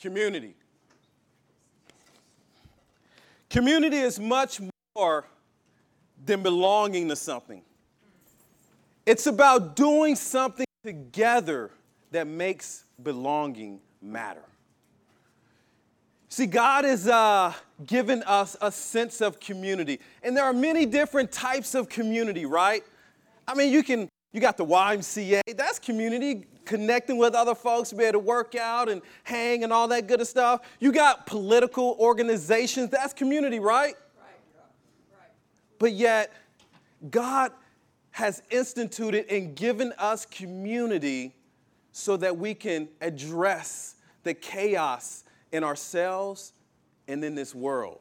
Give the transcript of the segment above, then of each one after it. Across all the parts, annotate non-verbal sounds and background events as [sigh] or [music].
Community. Community is much more than belonging to something. It's about doing something together that makes belonging matter. See, God has uh, given us a sense of community. And there are many different types of community, right? I mean, you can, you got the YMCA, that's community, connecting with other folks, to be able to work out and hang and all that good stuff. You got political organizations, that's community, right? Right. right. But yet, God has instituted and given us community so that we can address the chaos in ourselves and in this world.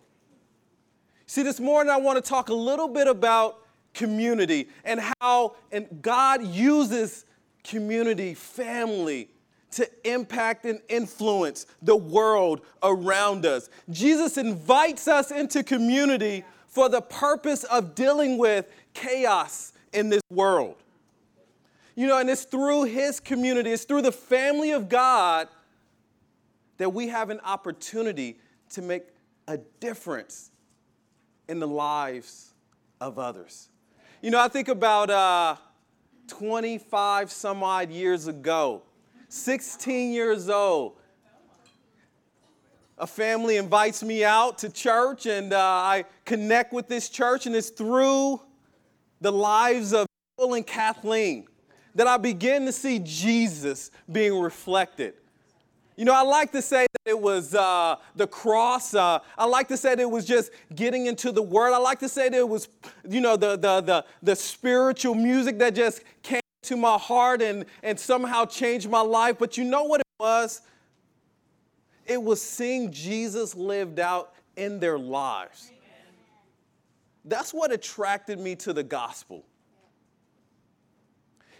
See, this morning I want to talk a little bit about community and how and God uses community, family to impact and influence the world around us. Jesus invites us into community for the purpose of dealing with chaos in this world. You know, and it's through his community, it's through the family of God that we have an opportunity to make a difference in the lives of others. You know, I think about uh, 25 some odd years ago, 16 years old. A family invites me out to church, and uh, I connect with this church, and it's through the lives of Bill and Kathleen that I begin to see Jesus being reflected. You know, I like to say that it was uh, the cross. Uh, I like to say that it was just getting into the word. I like to say that it was, you know, the, the, the, the spiritual music that just came to my heart and, and somehow changed my life. But you know what it was? It was seeing Jesus lived out in their lives. That's what attracted me to the gospel.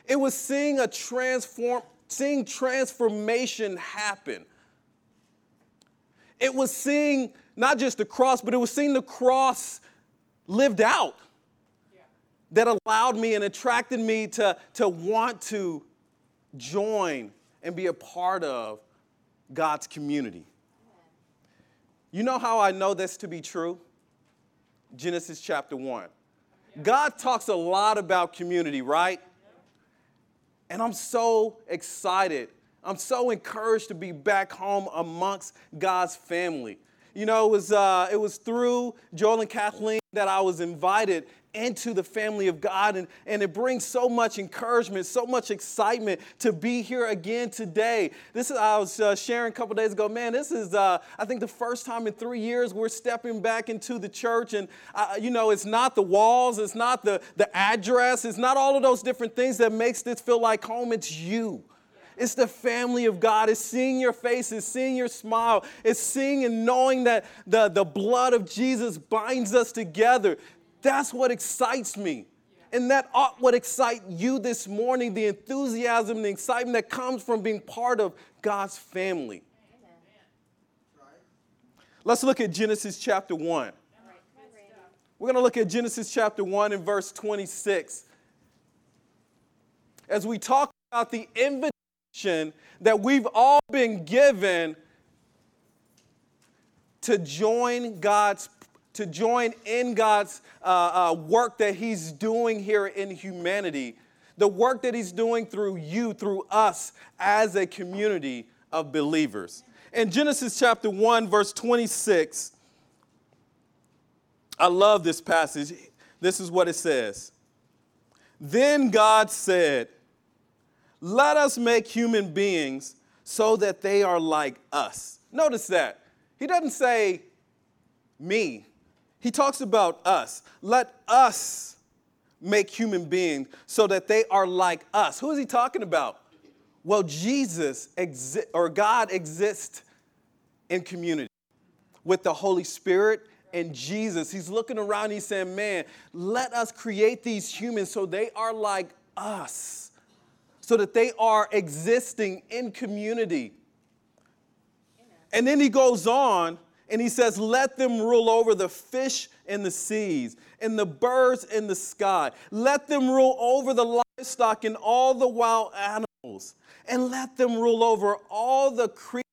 It was seeing a transform, seeing transformation happen. It was seeing not just the cross, but it was seeing the cross lived out that allowed me and attracted me to, to want to join and be a part of God's community. You know how I know this to be true? Genesis chapter 1. God talks a lot about community, right? And I'm so excited. I'm so encouraged to be back home amongst God's family. You know, it was, uh, it was through Joel and Kathleen that I was invited into the family of God. And, and it brings so much encouragement, so much excitement to be here again today. This is, I was uh, sharing a couple days ago, man, this is, uh, I think, the first time in three years we're stepping back into the church. And, uh, you know, it's not the walls, it's not the, the address, it's not all of those different things that makes this feel like home. It's you. It's the family of God. It's seeing your face. It's seeing your smile. It's seeing and knowing that the, the blood of Jesus binds us together. That's what excites me. And that ought what excite you this morning the enthusiasm, the excitement that comes from being part of God's family. Let's look at Genesis chapter 1. We're going to look at Genesis chapter 1 and verse 26. As we talk about the invitation that we've all been given to join God's to join in God's uh, uh, work that He's doing here in humanity, the work that He's doing through you, through us as a community of believers. In Genesis chapter 1, verse 26, I love this passage. This is what it says. Then God said, Let us make human beings so that they are like us. Notice that. He doesn't say me, he talks about us. Let us make human beings so that they are like us. Who is he talking about? Well, Jesus exi- or God exists in community with the Holy Spirit and Jesus. He's looking around, he's saying, Man, let us create these humans so they are like us, so that they are existing in community. And then he goes on and he says, Let them rule over the fish in the seas and the birds in the sky. Let them rule over the livestock and all the wild animals. And let them rule over all the creatures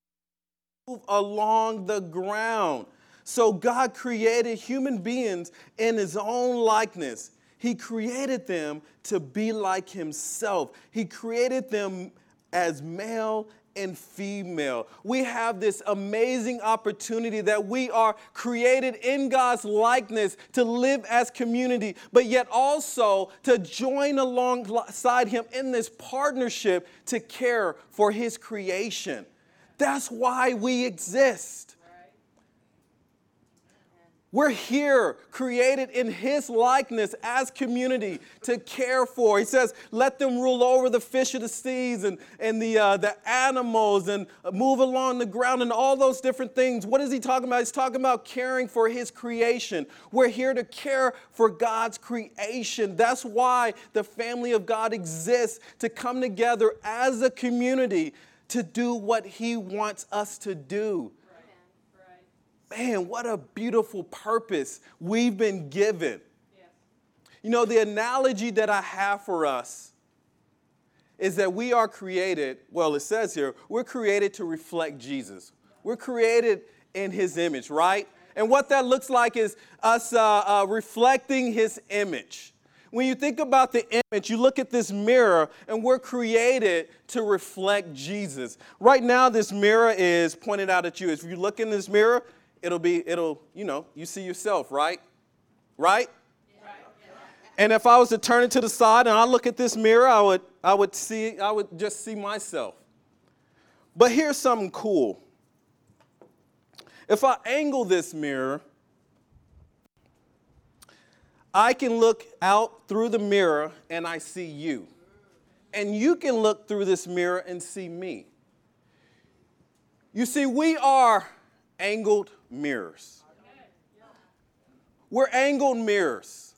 along the ground. So God created human beings in his own likeness. He created them to be like himself. He created them as male and female. We have this amazing opportunity that we are created in God's likeness to live as community, but yet also to join alongside Him in this partnership to care for His creation. That's why we exist. We're here created in His likeness as community to care for. He says, let them rule over the fish of the seas and, and the, uh, the animals and move along the ground and all those different things. What is He talking about? He's talking about caring for His creation. We're here to care for God's creation. That's why the family of God exists to come together as a community to do what He wants us to do man, what a beautiful purpose we've been given. You know, the analogy that I have for us is that we are created, well, it says here, we're created to reflect Jesus. We're created in his image, right? And what that looks like is us uh, uh, reflecting his image. When you think about the image, you look at this mirror, and we're created to reflect Jesus. Right now, this mirror is pointed out at you. If you look in this mirror, it'll be, it'll, you know, you see yourself, right? Right? And if I was to turn it to the side and I look at this mirror, I would, I would see, I would just see myself. But here's something cool. If I angle this mirror, I can look out through the mirror and I see you. And you can look through this mirror and see me. You see, we are angled mirrors. We're angled mirrors.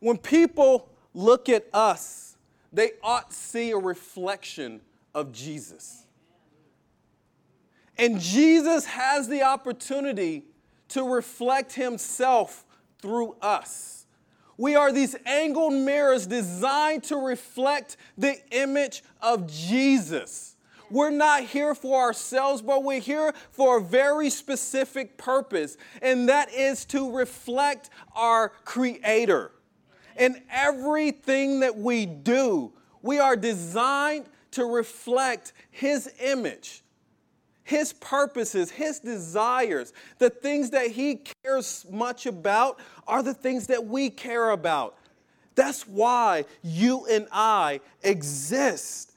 When people look at us, they ought to see a reflection of Jesus. And Jesus has the opportunity to reflect himself through us. We are these angled mirrors designed to reflect the image of Jesus. We're not here for ourselves, but we're here for a very specific purpose, and that is to reflect our Creator. In everything that we do, we are designed to reflect His image, His purposes, His desires. The things that He cares much about are the things that we care about. That's why you and I exist.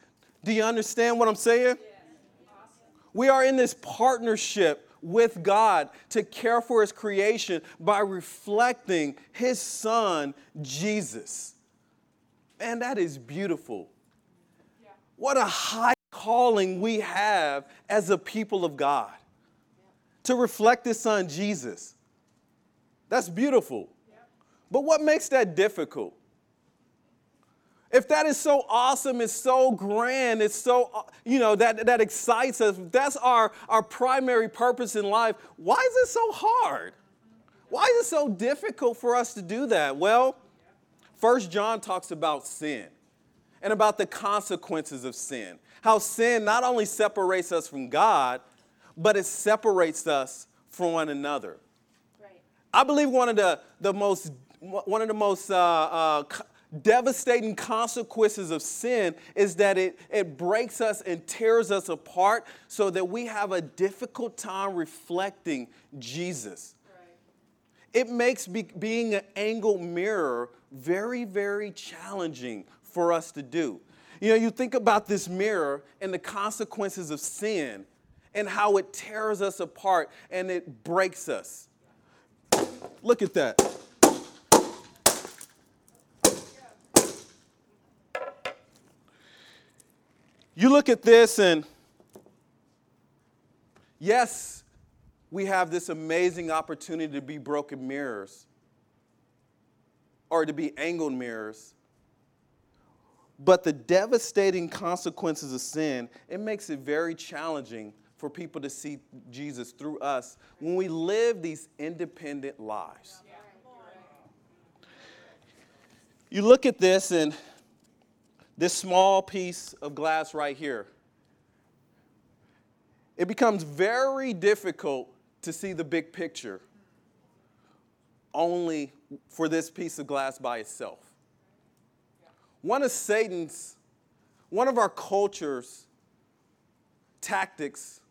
Do you understand what I'm saying? We are in this partnership with God to care for His creation by reflecting His Son, Jesus. And that is beautiful. What a high calling we have as a people of God to reflect His Son, Jesus. That's beautiful. But what makes that difficult? If that is so awesome, it's so grand, it's so, uh, you know, that, that excites us, that's our, our primary purpose in life, why is it so hard? Why is it so difficult for us to do that? Well, First John talks about sin and about the consequences of sin. How sin not only separates us from God, but it separates us from one another. Right. I believe one of the, the most one of the most uh, uh, devastating consequences of sin is that it, it breaks us and tears us apart so that we have a difficult time reflecting Jesus. It makes be, being an angled mirror very, very challenging for us to do. You know, you think about this mirror and the consequences of sin and how it tears us apart and it breaks us. Look at that. You look at this, and yes, we have this amazing opportunity to be broken mirrors or to be angled mirrors. But the devastating consequences of sin, it makes it very challenging for people to see Jesus through us when we live these independent lives. You look at this, and this small piece of glass right here. it becomes very difficult to see the big picture only for this piece of glass by itself. One of Satan's, one of our culture's tactics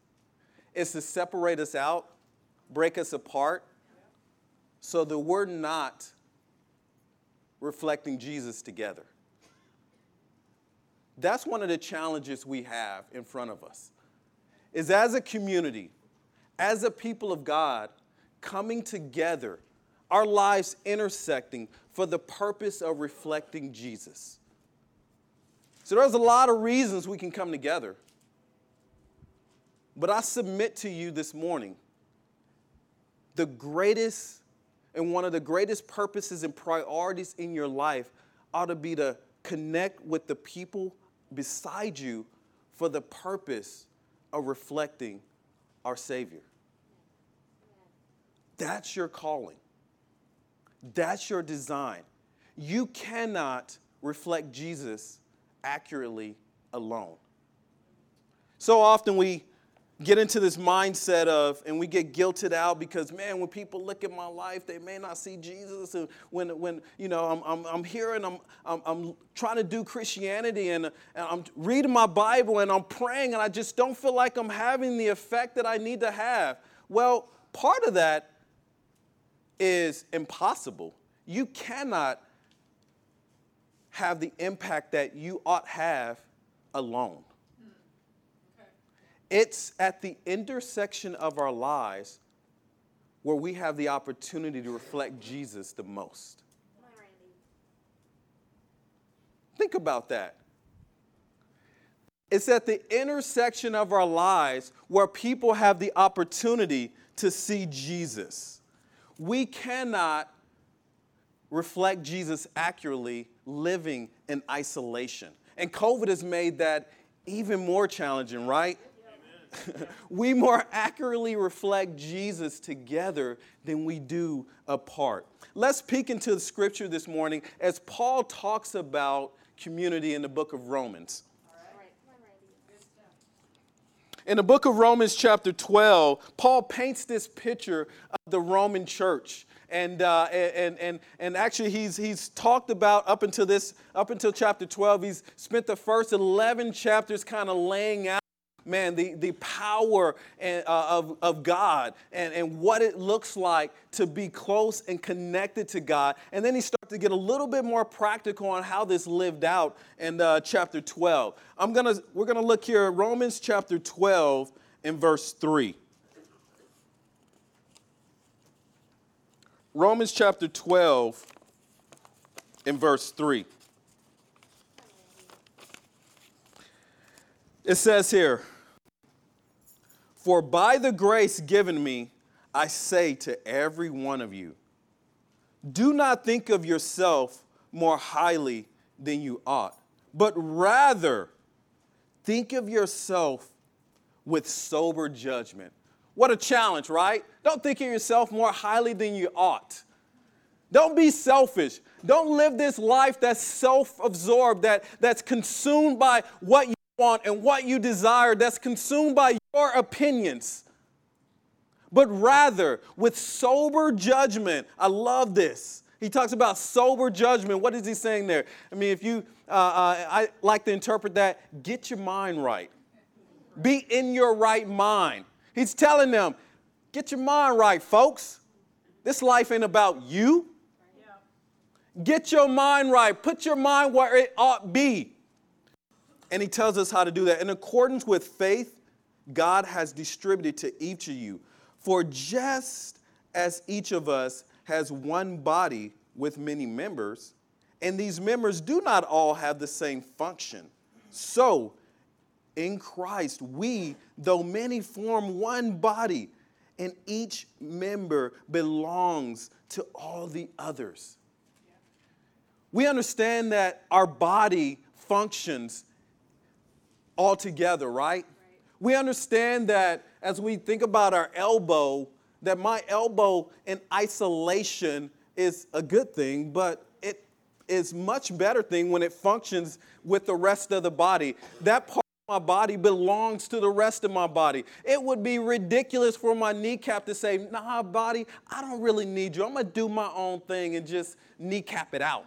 is to separate us out, break us apart, so that we're not reflecting Jesus together. That's one of the challenges we have in front of us. Is as a community, as a people of God, coming together, our lives intersecting for the purpose of reflecting Jesus. So there's a lot of reasons we can come together. But I submit to you this morning the greatest and one of the greatest purposes and priorities in your life ought to be to connect with the people beside you for the purpose of reflecting our Savior. That's your calling. That's your design. You cannot reflect Jesus accurately alone. So often we get into this mindset of, and we get guilted out because, man, when people look at my life, they may not see Jesus. And when, when you know, I'm, I'm, I'm here and I'm, I'm, I'm trying to do Christianity and, and I'm reading my Bible and I'm praying and I just don't feel like I'm having the effect that I need to have. Well, part of that is impossible. You cannot have the impact that you ought have alone. It's at the intersection of our lives where we have the opportunity to reflect Jesus the most. Think about that. It's at the intersection of our lives where people have the opportunity to see Jesus. We cannot reflect Jesus accurately living in isolation. And COVID has made that even more challenging, right? [laughs] we more accurately reflect Jesus together than we do apart. Let's peek into the scripture this morning as Paul talks about community in the book of Romans. In the book of Romans, chapter 12, Paul paints this picture of the Roman church. And, uh, and, and, and actually, he's, he's talked about up until this, up until chapter 12, he's spent the first 11 chapters kind of laying out man, the, the power and, uh, of, of God and, and what it looks like to be close and connected to God. And then he starts to get a little bit more practical on how this lived out in uh, chapter 12. I'm gonna, we're going to look here at Romans chapter 12 in verse 3. Romans chapter 12 in verse 3. It says here, for by the grace given me, I say to every one of you, do not think of yourself more highly than you ought, but rather think of yourself with sober judgment. What a challenge, right? Don't think of yourself more highly than you ought. Don't be selfish. Don't live this life that's self absorbed, that, that's consumed by what want and what you desire, that's consumed by your opinions, but rather with sober judgment. I love this. He talks about sober judgment. What is he saying there? I mean, if you, uh, uh, I like to interpret that, get your mind right. Be in your right mind. He's telling them, get your mind right, folks. This life ain't about you. Get your mind right. Put your mind where it ought be. And he tells us how to do that. In accordance with faith, God has distributed to each of you. For just as each of us has one body with many members, and these members do not all have the same function, so in Christ, we, though many, form one body, and each member belongs to all the others. We understand that our body functions altogether, right? We understand that as we think about our elbow, that my elbow in isolation is a good thing, but it is much better thing when it functions with the rest of the body. That part of my body belongs to the rest of my body. It would be ridiculous for my kneecap to say, nah, body, I don't really need you. I'm gonna do my own thing and just kneecap it out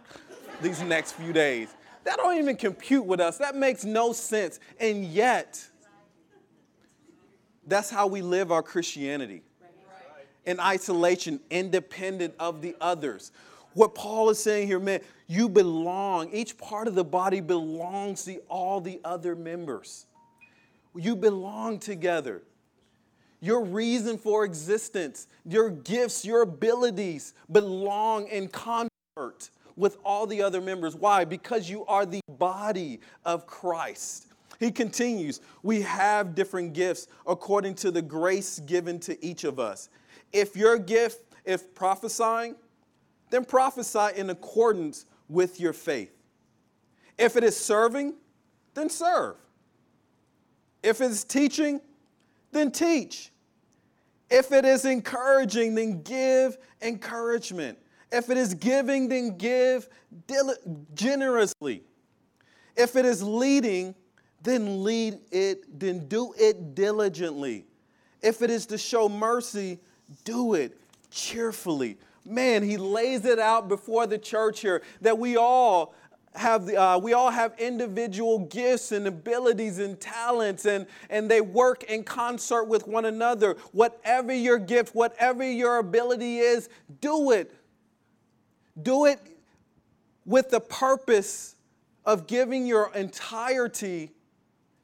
these next few days. That don't even compute with us. That makes no sense. And yet, that's how we live our Christianity in isolation, independent of the others. What Paul is saying here, man, you belong. Each part of the body belongs to all the other members. You belong together. Your reason for existence, your gifts, your abilities belong in concert with all the other members. Why? Because you are the body of Christ. He continues, we have different gifts according to the grace given to each of us. If your gift, if prophesying, then prophesy in accordance with your faith. If it is serving, then serve. If it's teaching, then teach. If it is encouraging, then give encouragement. If it is giving, then give generously. If it is leading, then lead it, then do it diligently. If it is to show mercy, do it cheerfully. Man, he lays it out before the church here that we all have the, uh, we all have individual gifts and abilities and talents and, and they work in concert with one another whatever your gift whatever your ability is do it do it with the purpose of giving your entirety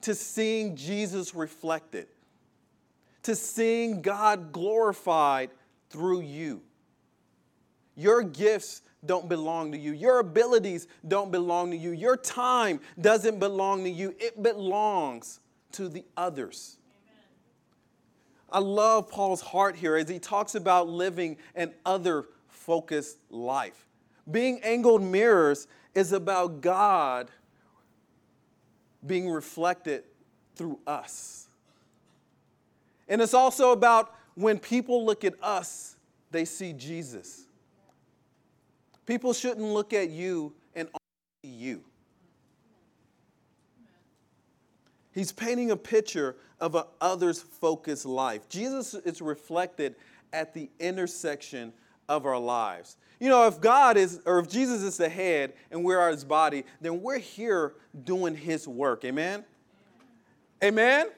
to seeing Jesus reflected, to seeing God glorified through you. Your gifts don't belong to you. Your abilities don't belong to you. Your time doesn't belong to you. It belongs to the others. I love Paul's heart here as he talks about living an other focused life. Being angled mirrors is about God being reflected through us. And it's also about when people look at us, they see Jesus. People shouldn't look at you and only you. He's painting a picture of an others focused life. Jesus is reflected at the intersection of our lives. You know, if God is, or if Jesus is the head and we're his body, then we're here doing his work. Amen? Amen? Amen?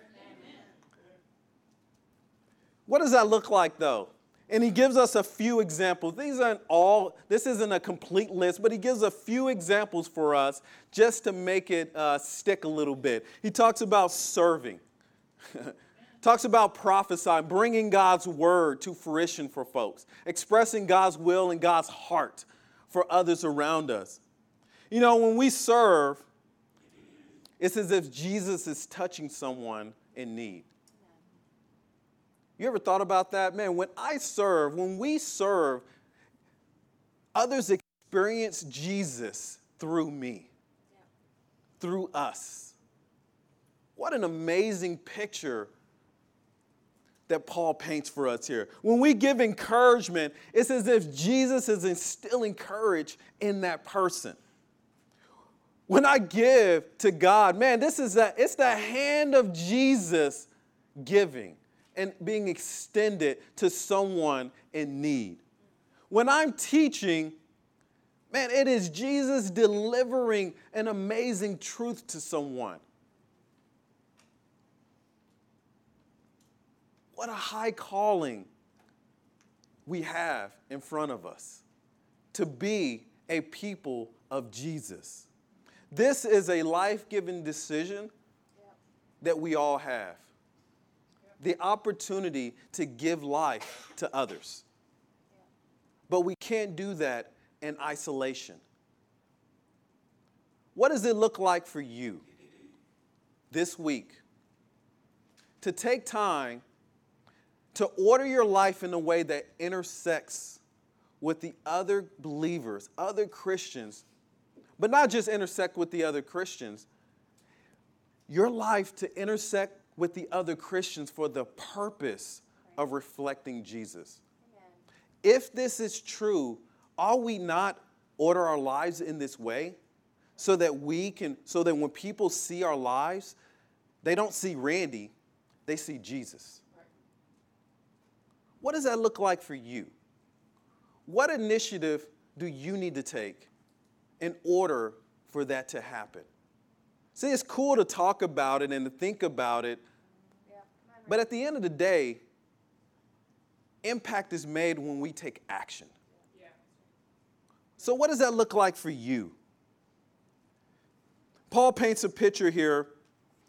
What does that look like though? And he gives us a few examples. These aren't all, this isn't a complete list, but he gives a few examples for us just to make it uh, stick a little bit. He talks about serving. [laughs] Talks about prophesying, bringing God's word to fruition for folks, expressing God's will and God's heart for others around us. You know, when we serve, it's as if Jesus is touching someone in need. You ever thought about that? Man, when I serve, when we serve, others experience Jesus through me, through us. What an amazing picture that Paul paints for us here. When we give encouragement, it's as if Jesus is instilling courage in that person. When I give to God, man, this is that it's the hand of Jesus giving and being extended to someone in need. When I'm teaching, man, it is Jesus delivering an amazing truth to someone. What a high calling we have in front of us to be a people of Jesus. This is a life giving decision that we all have the opportunity to give life to others. But we can't do that in isolation. What does it look like for you this week to take time to order your life in a way that intersects with the other believers, other Christians, but not just intersect with the other Christians, your life to intersect with the other Christians for the purpose of reflecting Jesus. Amen. If this is true, are we not order our lives in this way so that we can, so that when people see our lives, they don't see Randy, they see Jesus. What does that look like for you? What initiative do you need to take in order for that to happen? See, it's cool to talk about it and to think about it, but at the end of the day, impact is made when we take action. So, what does that look like for you? Paul paints a picture here,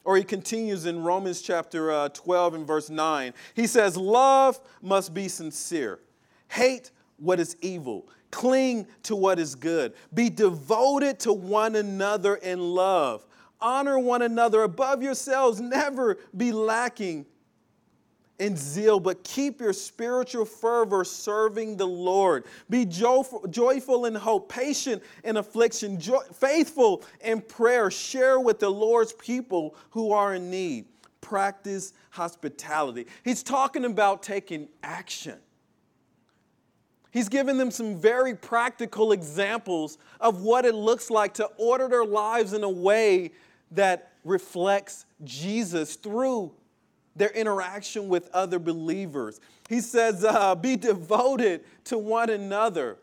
or he continues in Romans chapter uh, 12 and verse 9. He says, Love must be sincere, hate what is evil, cling to what is good, be devoted to one another in love, honor one another above yourselves, never be lacking in zeal, but keep your spiritual fervor serving the Lord. Be joyful, joyful in hope, patient in affliction, faithful in prayer. Share with the Lord's people who are in need. Practice hospitality. He's talking about taking action. He's given them some very practical examples of what it looks like to order their lives in a way that reflects Jesus through their interaction with other believers. He says, uh, be devoted to one another.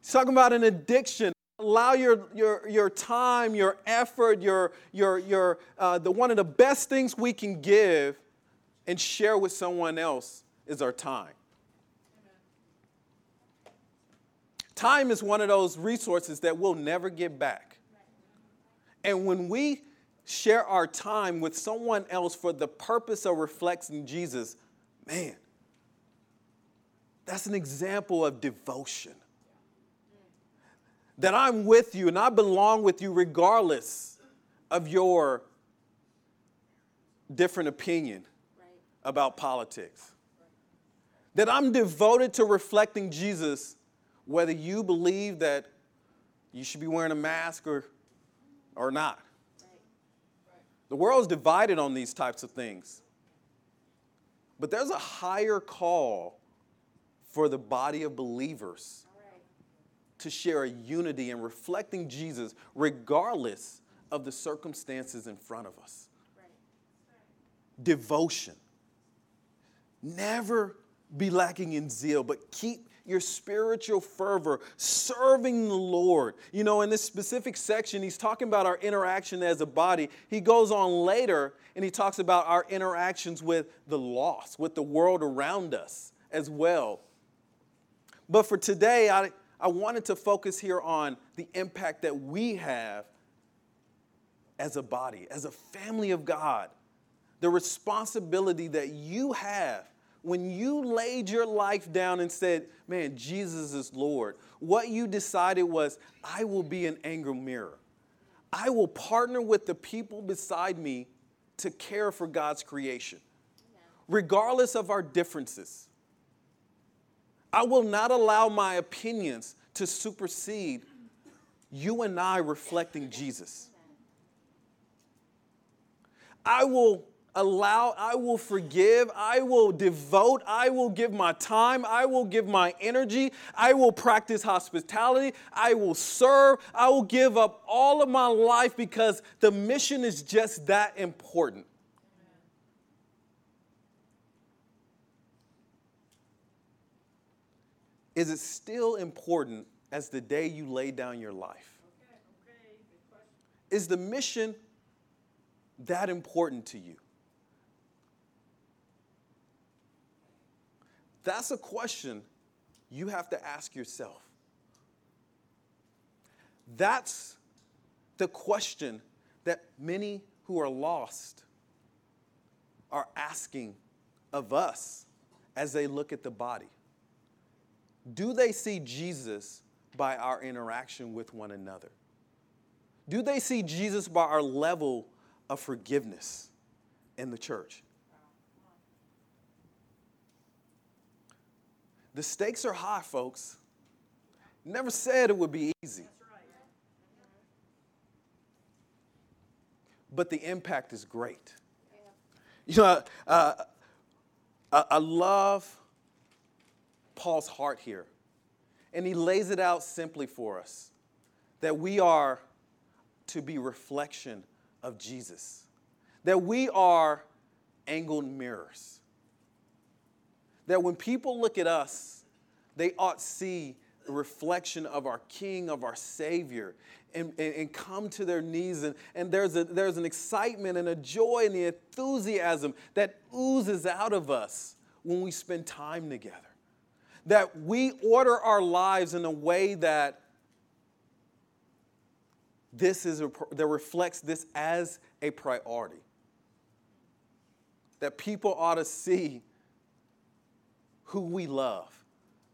He's talking about an addiction. Allow your, your, your time, your effort, your, your, your, uh, the one of the best things we can give and share with someone else is our time. Time is one of those resources that we'll never get back. And when we share our time with someone else for the purpose of reflecting Jesus, man, that's an example of devotion. That I'm with you and I belong with you regardless of your different opinion about politics. That I'm devoted to reflecting Jesus, whether you believe that you should be wearing a mask or, or not. The world is divided on these types of things. But there's a higher call for the body of believers to share a unity and reflecting Jesus regardless of the circumstances in front of us. Devotion. Never be lacking in zeal, but keep your spiritual fervor, serving the Lord. You know, in this specific section, he's talking about our interaction as a body. He goes on later and he talks about our interactions with the lost, with the world around us as well. But for today, I, I wanted to focus here on the impact that we have as a body, as a family of God, the responsibility that you have when you laid your life down and said, Man, Jesus is Lord, what you decided was, I will be an anger mirror. I will partner with the people beside me to care for God's creation, regardless of our differences. I will not allow my opinions to supersede you and I reflecting Jesus. I will allow, I will forgive, I will devote, I will give my time, I will give my energy, I will practice hospitality, I will serve, I will give up all of my life because the mission is just that important. Is it still important as the day you lay down your life? Is the mission that important to you? That's a question you have to ask yourself. That's the question that many who are lost are asking of us as they look at the body. Do they see Jesus by our interaction with one another? Do they see Jesus by our level of forgiveness in the church? The stakes are high, folks. Never said it would be easy. But the impact is great. You know, uh, I, I love Paul's heart here. And he lays it out simply for us that we are to be reflection of Jesus. that we are angled mirrors. That when people look at us, they ought to see the reflection of our King, of our Savior, and, and, and, come to their knees. And, and there's, a, there's an excitement and a joy and the enthusiasm that oozes out of us when we spend time together. That we order our lives in a way that this is a, that reflects this as a priority. That people ought to see who we love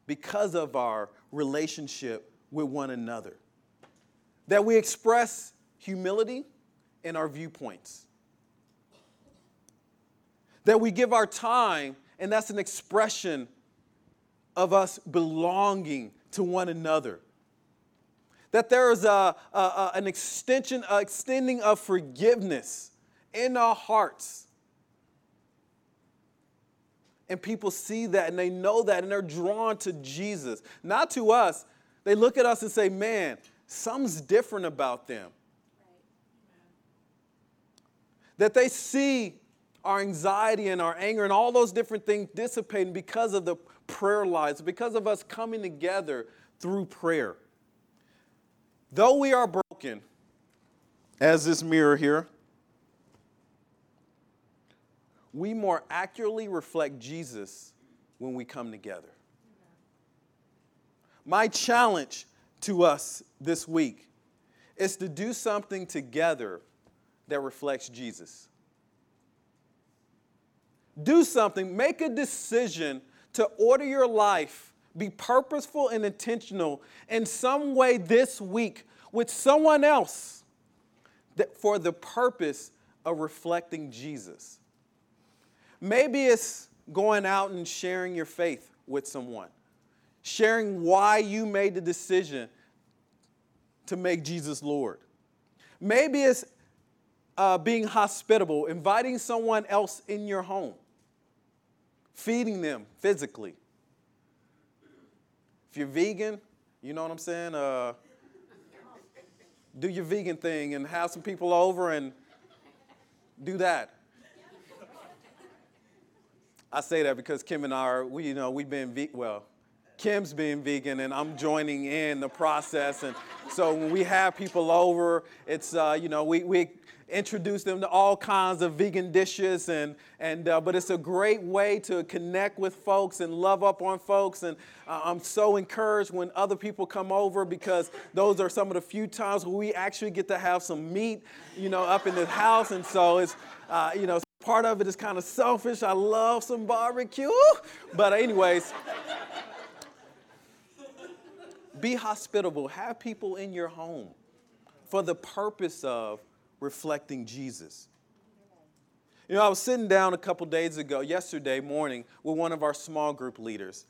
because of our relationship with one another. That we express humility in our viewpoints. That we give our time, and that's an expression of us belonging to one another. That there is a, a, an extension, a extending of forgiveness in our hearts and people see that and they know that and they're drawn to Jesus, not to us. They look at us and say, man, something's different about them. That they see our anxiety and our anger and all those different things dissipating because of the prayer lives, because of us coming together through prayer. Though we are broken, as this mirror here, we more accurately reflect Jesus when we come together. My challenge to us this week is to do something together that reflects Jesus. Do something, make a decision to order your life, be purposeful and intentional in some way this week with someone else that, for the purpose of reflecting Jesus. Maybe it's going out and sharing your faith with someone, sharing why you made the decision to make Jesus Lord. Maybe it's uh, being hospitable, inviting someone else in your home, feeding them physically. If you're vegan, you know what I'm saying? Uh, do your vegan thing and have some people over and do that. I say that because Kim and I are, we, you know, we've been, ve- well, Kim's being vegan and I'm joining in the process. And so when we have people over, it's, uh, you know, we, we introduce them to all kinds of vegan dishes. And, and, uh, but it's a great way to connect with folks and love up on folks. And uh, I'm so encouraged when other people come over because those are some of the few times where we actually get to have some meat, you know, up in the house. And so it's, uh, you know, Part of it is kind of selfish. I love some barbecue. But, anyways, be hospitable. Have people in your home for the purpose of reflecting Jesus. You know, I was sitting down a couple days ago, yesterday morning, with one of our small group leaders.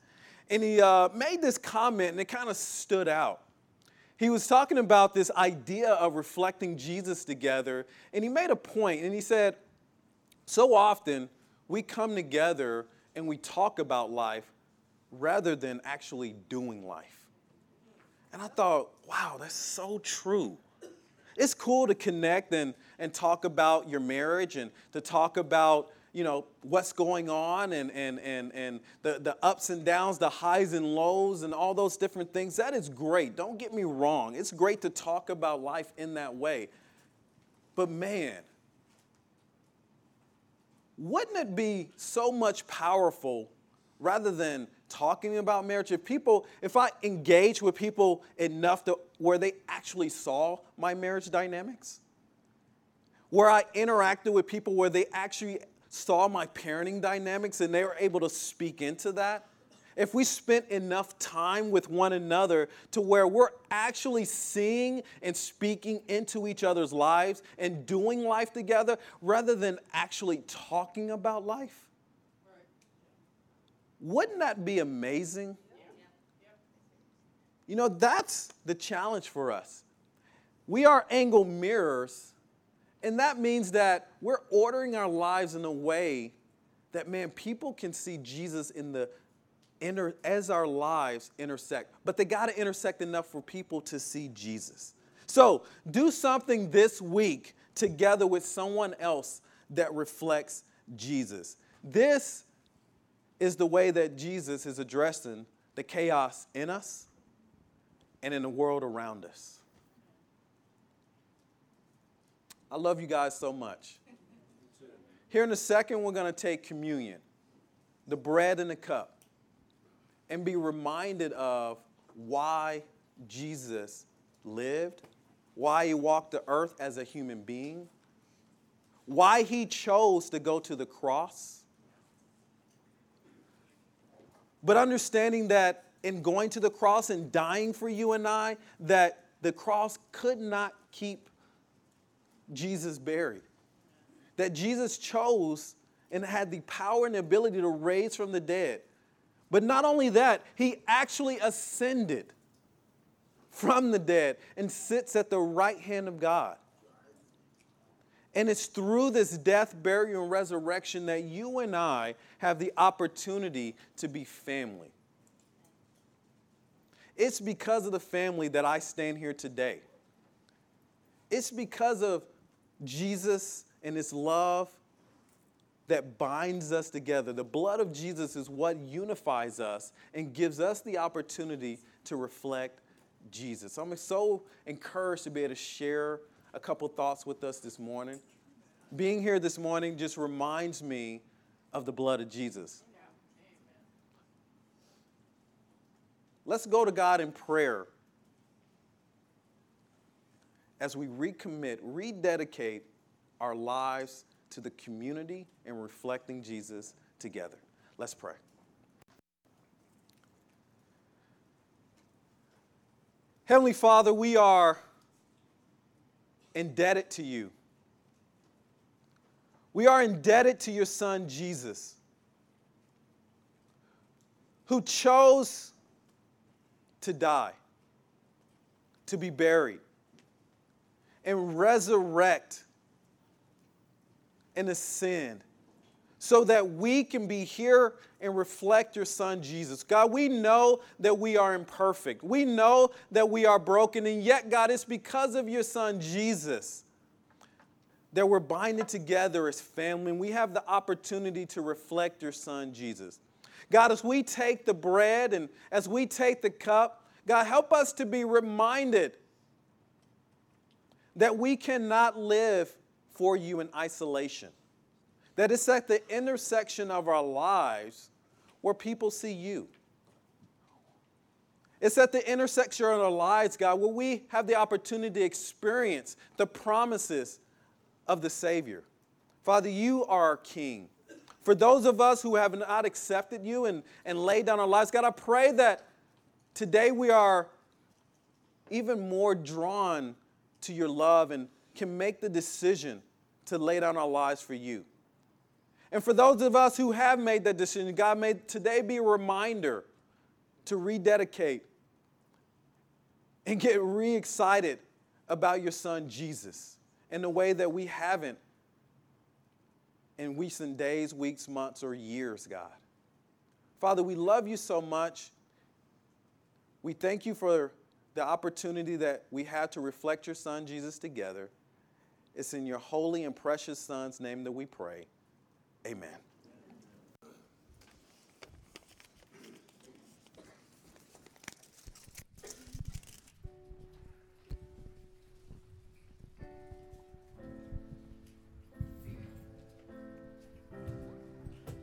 And he uh, made this comment, and it kind of stood out. He was talking about this idea of reflecting Jesus together, and he made a point, and he said, so often, we come together and we talk about life rather than actually doing life. And I thought, wow, that's so true. It's cool to connect and, and talk about your marriage and to talk about you know what's going on and, and, and, and the, the ups and downs the highs and lows and all those different things that is great don't get me wrong it's great to talk about life in that way but man wouldn't it be so much powerful rather than talking about marriage if people if i engage with people enough to where they actually saw my marriage dynamics? Where i interacted with people where they actually saw my parenting dynamics and they were able to speak into that if we spent enough time with one another to where we're actually seeing and speaking into each other's lives and doing life together rather than actually talking about life, wouldn't that be amazing? You know, that's the challenge for us. We are angle mirrors, and that means that we're ordering our lives in a way that, man, people can see Jesus in the inter, as our lives intersect. But they got to intersect enough for people to see Jesus. So do something this week together with someone else that reflects Jesus. This is the way that Jesus is addressing the chaos in us and in the world around us. I love you guys so much. Here in a second, we're going to take communion, the bread and the cup, and be reminded of why Jesus lived, why he walked the earth as a human being, why he chose to go to the cross. But understanding that in going to the cross and dying for you and I, that the cross could not keep Jesus buried. That Jesus chose and had the power and the ability to raise from the dead. But not only that, he actually ascended from the dead and sits at the right hand of God. And it's through this death, burial, and resurrection that you and I have the opportunity to be family. It's because of the family that I stand here today. It's because of Jesus and his love that binds us together. The blood of Jesus is what unifies us and gives us the opportunity to reflect Jesus. I'm so encouraged to be able to share a couple thoughts with us this morning. Being here this morning just reminds me of the blood of Jesus. Let's go to God in prayer as we recommit, rededicate our lives to the community and reflecting Jesus together. Let's pray. Heavenly Father, we are indebted to you. We are indebted to your Son, Jesus, who chose to die, to be buried, and resurrect and ascend so that we can be here and reflect your son Jesus. God, we know that we are imperfect. We know that we are broken, and yet, God, it's because of your son Jesus that we're binding together as family, and we have the opportunity to reflect your son Jesus. God, as we take the bread and as we take the cup, God, help us to be reminded that we cannot live for you in isolation. That it's at the intersection of our lives where people see you. It's at the intersection of our lives, God, where we have the opportunity to experience the promises of the Savior. Father, you are our King. For those of us who have not accepted you and, and laid down our lives, God, I pray that today we are even more drawn to your love and can make the decision to lay down our lives for you. And for those of us who have made that decision, God, may today be a reminder to rededicate and get re excited about your son Jesus in a way that we haven't in recent days, weeks, months, or years, God. Father, we love you so much. We thank you for the opportunity that we have to reflect your son Jesus together. It's in your holy and precious son's name that we pray. Amen.